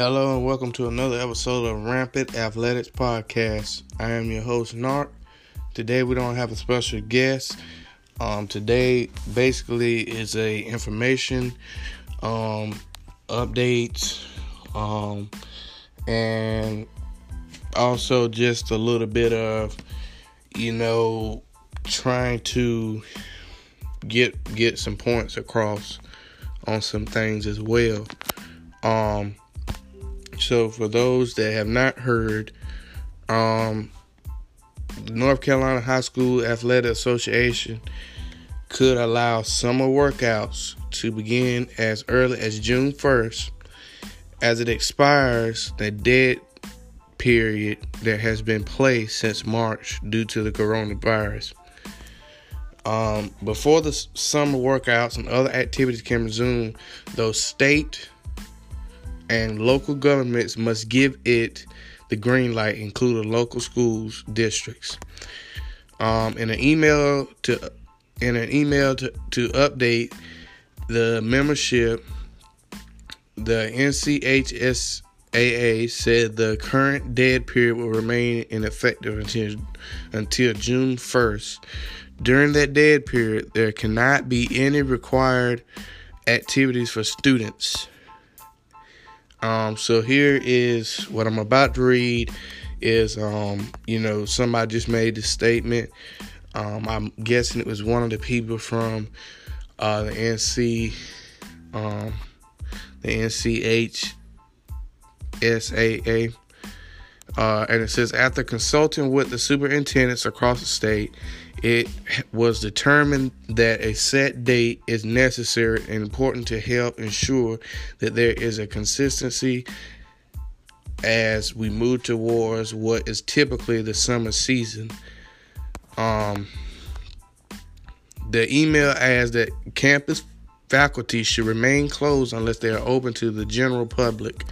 Hello and welcome to another episode of Rampant Athletics Podcast. I am your host Nart. Today we don't have a special guest. Um, today basically is a information um, updates um, and also just a little bit of you know trying to get get some points across on some things as well. Um, so for those that have not heard, um, North Carolina High School Athletic Association could allow summer workouts to begin as early as June 1st as it expires the dead period that has been placed since March due to the coronavirus. Um, before the summer workouts and other activities can resume, those state and local governments must give it the green light, including local schools districts. Um, in an email to in an email to, to update the membership, the NCHSAA said the current dead period will remain in effect until until June 1st. During that dead period, there cannot be any required activities for students. Um, so here is what I'm about to read. Is um, you know, somebody just made this statement. Um, I'm guessing it was one of the people from uh, the NC, um, the NCHSAA. Uh, and it says after consulting with the superintendents across the state, it was determined that a set date is necessary and important to help ensure that there is a consistency as we move towards what is typically the summer season. Um, the email adds that campus faculty should remain closed unless they are open to the general public.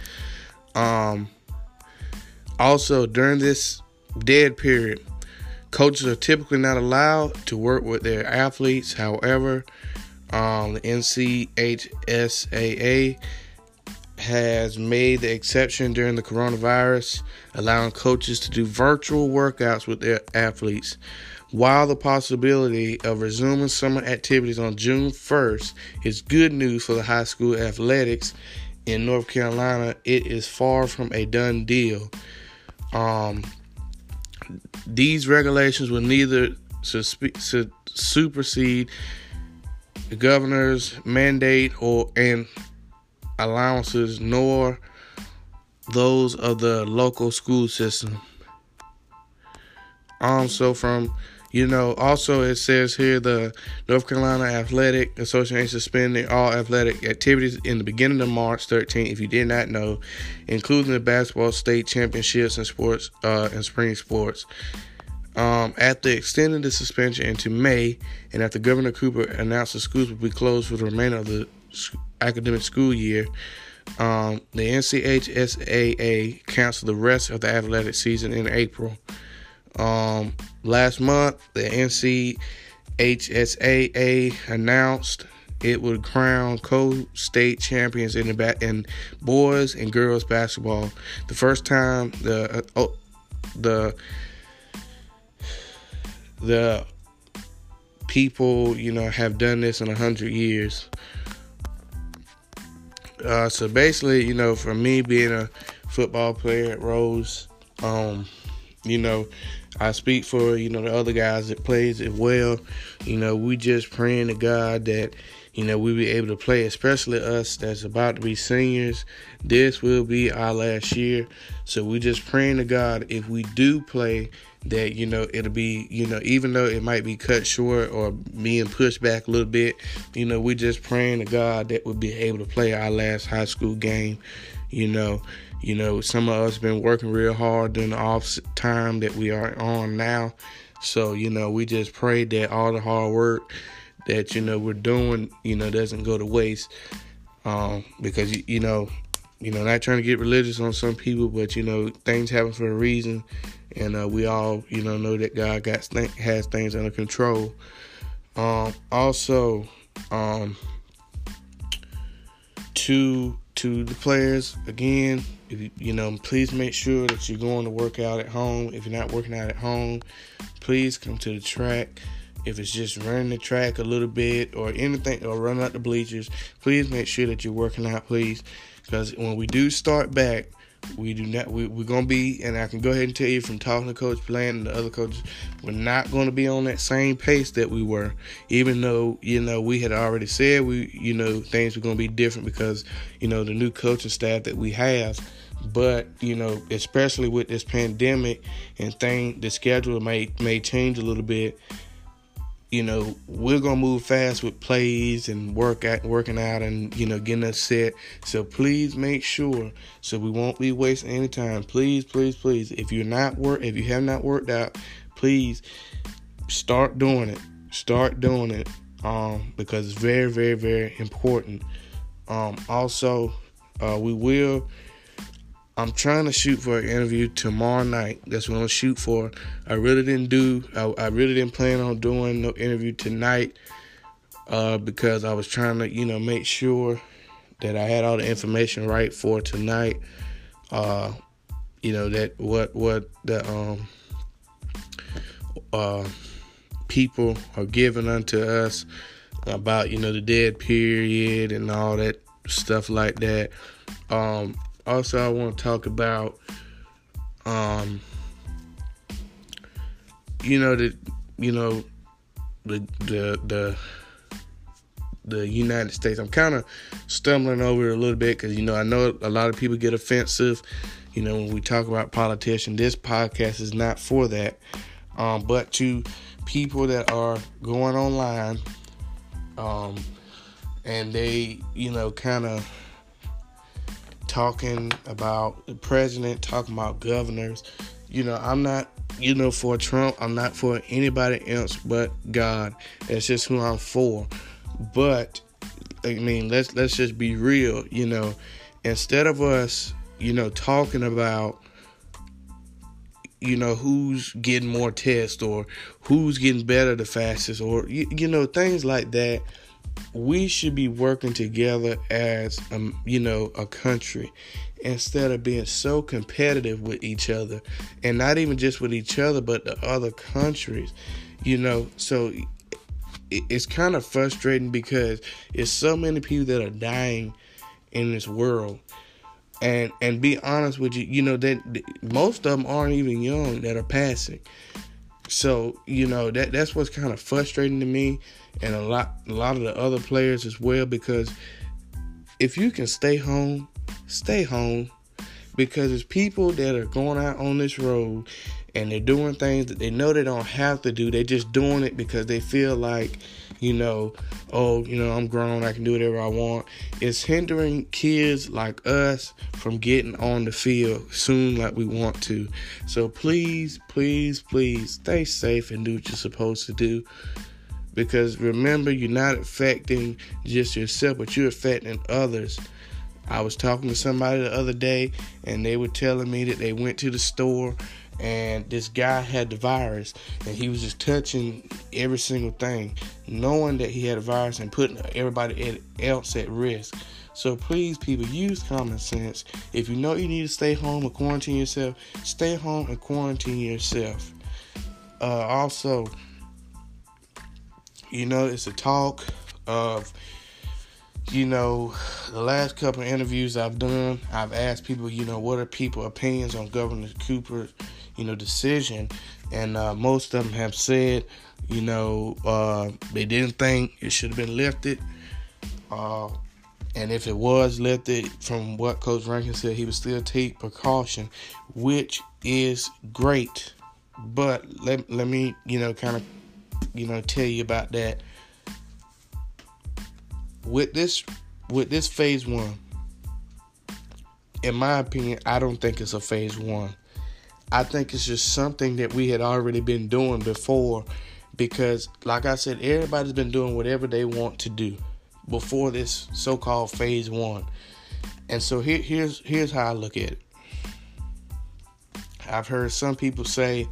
Um, also, during this dead period, Coaches are typically not allowed to work with their athletes. However, um, the NCHSAA has made the exception during the coronavirus, allowing coaches to do virtual workouts with their athletes. While the possibility of resuming summer activities on June 1st is good news for the high school athletics in North Carolina, it is far from a done deal. Um, these regulations will neither supersede the governor's mandate or and allowances nor those of the local school system. Um, so from you know, also it says here the North Carolina Athletic Association suspending all athletic activities in the beginning of March 13. If you did not know, including the basketball state championships and sports uh, and spring sports. Um, after extending the suspension into May, and after Governor Cooper announced the schools would be closed for the remainder of the academic school year, um, the NCHSAA canceled the rest of the athletic season in April. Um, last month, the NCHSAA announced it would crown co-state champions in the ba- in boys and girls basketball. The first time the uh, oh, the the people you know have done this in a hundred years. Uh, so basically, you know, for me being a football player at Rose, um, you know, I speak for you know the other guys that plays it well. You know, we just praying to God that you know we be able to play, especially us that's about to be seniors. This will be our last year, so we just praying to God if we do play that you know it'll be you know even though it might be cut short or being pushed back a little bit you know we just praying to god that we'll be able to play our last high school game you know you know, some of us been working real hard during the off time that we are on now. So, you know, we just pray that all the hard work that, you know, we're doing, you know, doesn't go to waste. Um, because, you know, you know, not trying to get religious on some people, but, you know, things happen for a reason. And uh, we all, you know, know that God got has things under control. Um, also, um, to to the players again, if you, you know, please make sure that you're going to work out at home. If you're not working out at home, please come to the track. If it's just running the track a little bit or anything, or running out the bleachers, please make sure that you're working out, please. Because when we do start back, we do not. We, we're gonna be, and I can go ahead and tell you from talking to Coach Bland and the other coaches, we're not gonna be on that same pace that we were. Even though you know we had already said we, you know, things were gonna be different because you know the new coaching staff that we have. But you know, especially with this pandemic and thing, the schedule may may change a little bit you know, we're gonna move fast with plays and work at working out and you know getting us set. So please make sure so we won't be wasting any time. Please, please, please. If you're not work, if you have not worked out, please start doing it. Start doing it. Um, because it's very, very, very important. Um, also, uh, we will I'm trying to shoot for an interview tomorrow night. That's what I'm gonna shoot for. I really didn't do. I, I really didn't plan on doing no interview tonight uh, because I was trying to, you know, make sure that I had all the information right for tonight. Uh, you know that what what the um uh people are giving unto us about you know the dead period and all that stuff like that. Um, also, I want to talk about, um, you know the, you know, the the the the United States. I'm kind of stumbling over a little bit because you know I know a lot of people get offensive. You know when we talk about politicians, this podcast is not for that. Um, but to people that are going online, um, and they you know kind of talking about the president, talking about governors. You know, I'm not, you know, for Trump. I'm not for anybody else but God. That's just who I'm for. But I mean, let's let's just be real. You know, instead of us, you know, talking about you know who's getting more tests or who's getting better the fastest or you, you know things like that we should be working together as um, you know a country instead of being so competitive with each other and not even just with each other but the other countries you know? So it's kind of frustrating because it's so many people that are dying in this world. And and be honest with you you know that most of them aren't even young that are passing so you know that that's what's kind of frustrating to me, and a lot a lot of the other players as well. Because if you can stay home, stay home. Because it's people that are going out on this road and they're doing things that they know they don't have to do. They're just doing it because they feel like you know, oh, you know, I'm grown, I can do whatever I want. It's hindering kids like us from getting on the field soon like we want to. So please, please, please stay safe and do what you're supposed to do. Because remember, you're not affecting just yourself, but you're affecting others. I was talking to somebody the other day, and they were telling me that they went to the store and this guy had the virus and he was just touching every single thing knowing that he had a virus and putting everybody else at risk. So please people use common sense. If you know you need to stay home and quarantine yourself stay home and quarantine yourself. Uh, also you know it's a talk of you know, the last couple of interviews I've done, I've asked people, you know, what are people' opinions on Governor Cooper you know, decision. And uh, most of them have said, you know, uh, they didn't think it should have been lifted. Uh, and if it was lifted, from what Coach Rankin said, he would still take precaution, which is great. But let, let me, you know, kind of, you know, tell you about that. With this, with this phase one, in my opinion, I don't think it's a phase one. I think it's just something that we had already been doing before because, like I said, everybody's been doing whatever they want to do before this so called phase one. And so here, here's here's how I look at it. I've heard some people say,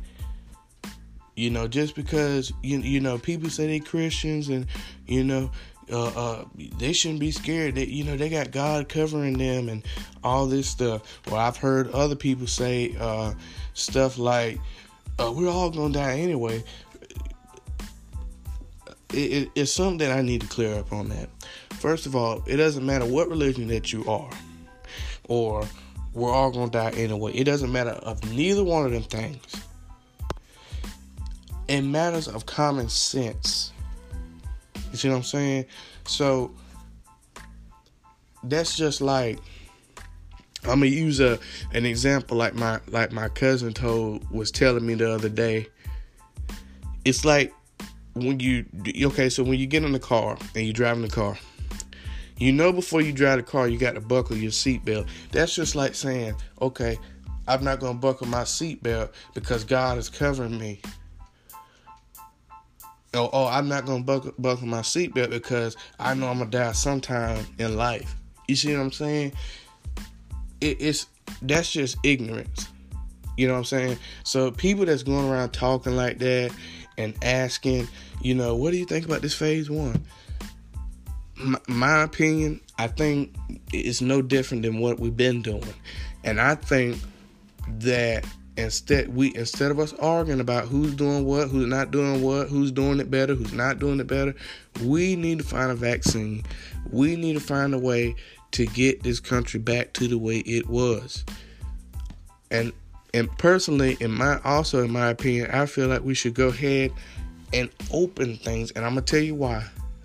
you know, just because you you know people say they're Christians and you know uh, uh, they shouldn't be scared. That you know they got God covering them and all this stuff. Well, I've heard other people say uh, stuff like, uh, "We're all gonna die anyway." It, it, it's something that I need to clear up on that. First of all, it doesn't matter what religion that you are, or we're all gonna die anyway. It doesn't matter of neither one of them things. In matters of common sense you see what I'm saying? So that's just like I'm gonna use a an example like my like my cousin told was telling me the other day. It's like when you okay, so when you get in the car and you're driving the car, you know before you drive the car you got to buckle your seatbelt. That's just like saying, okay, I'm not gonna buckle my seatbelt because God is covering me oh, oh I'm not gonna buckle, buckle my seatbelt because I know I'm gonna die sometime in life. You see what I'm saying? It, it's that's just ignorance. You know what I'm saying? So people that's going around talking like that and asking, you know, what do you think about this phase one? My, my opinion, I think it's no different than what we've been doing, and I think that instead we instead of us arguing about who's doing what, who's not doing what, who's doing it better, who's not doing it better, we need to find a vaccine. We need to find a way to get this country back to the way it was. And and personally, in my also in my opinion, I feel like we should go ahead and open things. And I'm gonna tell you why.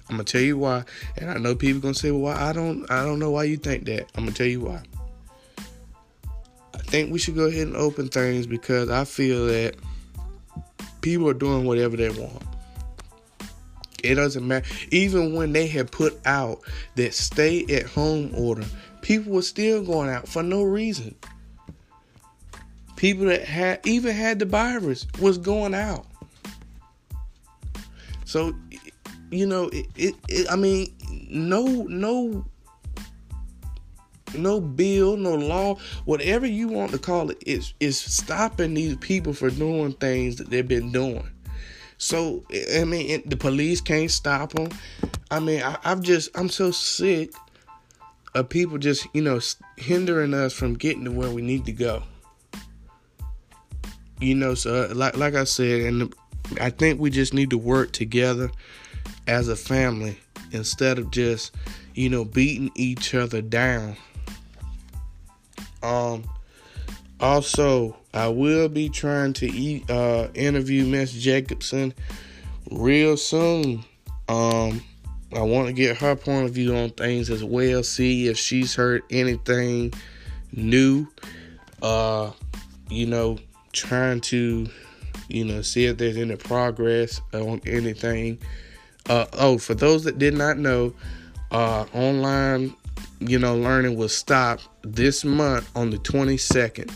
I'm gonna tell you why. And I know people gonna say, "Well, why? I don't, I don't know why you think that." I'm gonna tell you why I think we should go ahead and open things because I feel that people are doing whatever they want. It doesn't matter. Even when they had put out that stay at home order, people were still going out for no reason. People that had even had the virus was going out. So, you know, it, it, it I mean, no, no no bill, no law, whatever you want to call it, is is stopping these people from doing things that they've been doing. So I mean, the police can't stop them. I mean, I, I'm just I'm so sick of people just you know hindering us from getting to where we need to go. You know, so like like I said, and I think we just need to work together as a family instead of just you know beating each other down um, also, I will be trying to eat, uh, interview Miss Jacobson real soon. Um, I want to get her point of view on things as well. See if she's heard anything new. Uh, you know, trying to, you know, see if there's any progress on anything. Uh, oh, for those that did not know, uh, online you know, learning will stop this month on the 22nd.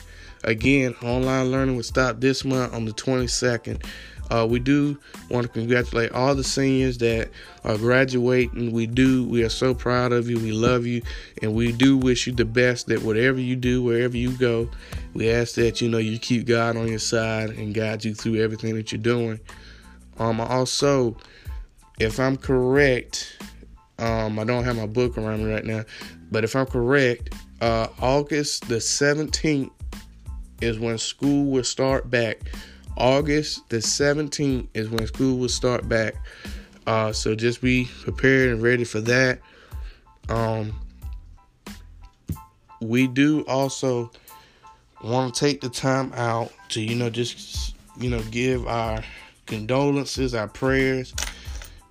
Again, online learning will stop this month on the 22nd. Uh, we do want to congratulate all the seniors that are graduating. We do. We are so proud of you. We love you, and we do wish you the best. That whatever you do, wherever you go, we ask that you know you keep God on your side and guide you through everything that you're doing. Um, also, if I'm correct, um, I don't have my book around me right now, but if I'm correct, uh, August the 17th is when school will start back. August the 17th is when school will start back. Uh, so just be prepared and ready for that. Um, we do also want to take the time out to, you know, just, you know, give our condolences, our prayers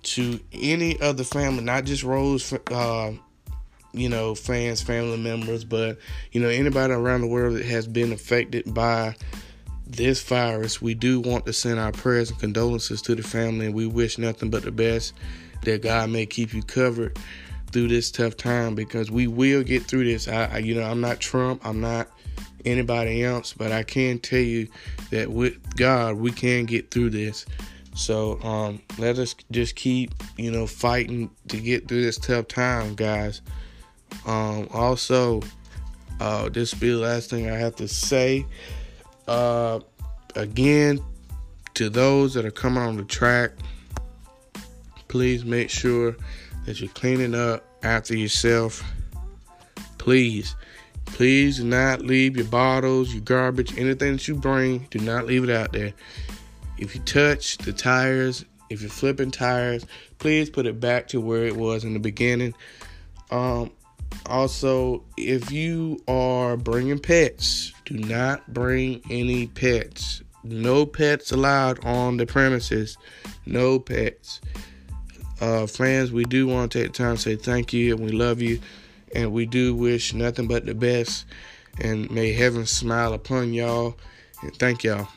to any other family, not just Rose, uh, you know, fans, family members, but you know, anybody around the world that has been affected by this virus. We do want to send our prayers and condolences to the family, and we wish nothing but the best that God may keep you covered through this tough time because we will get through this. I, I you know, I'm not Trump, I'm not anybody else, but I can tell you that with God, we can get through this. So um, let us just keep, you know, fighting to get through this tough time, guys. Um, also, uh, this will be the last thing I have to say. Uh, again, to those that are coming on the track, please make sure that you're cleaning up after yourself. Please, please do not leave your bottles, your garbage, anything that you bring, do not leave it out there. If you touch the tires, if you're flipping tires, please put it back to where it was in the beginning. Um, also, if you are bringing pets, do not bring any pets. No pets allowed on the premises. No pets. Uh, friends, we do want to take the time to say thank you and we love you. And we do wish nothing but the best. And may heaven smile upon y'all. And thank y'all.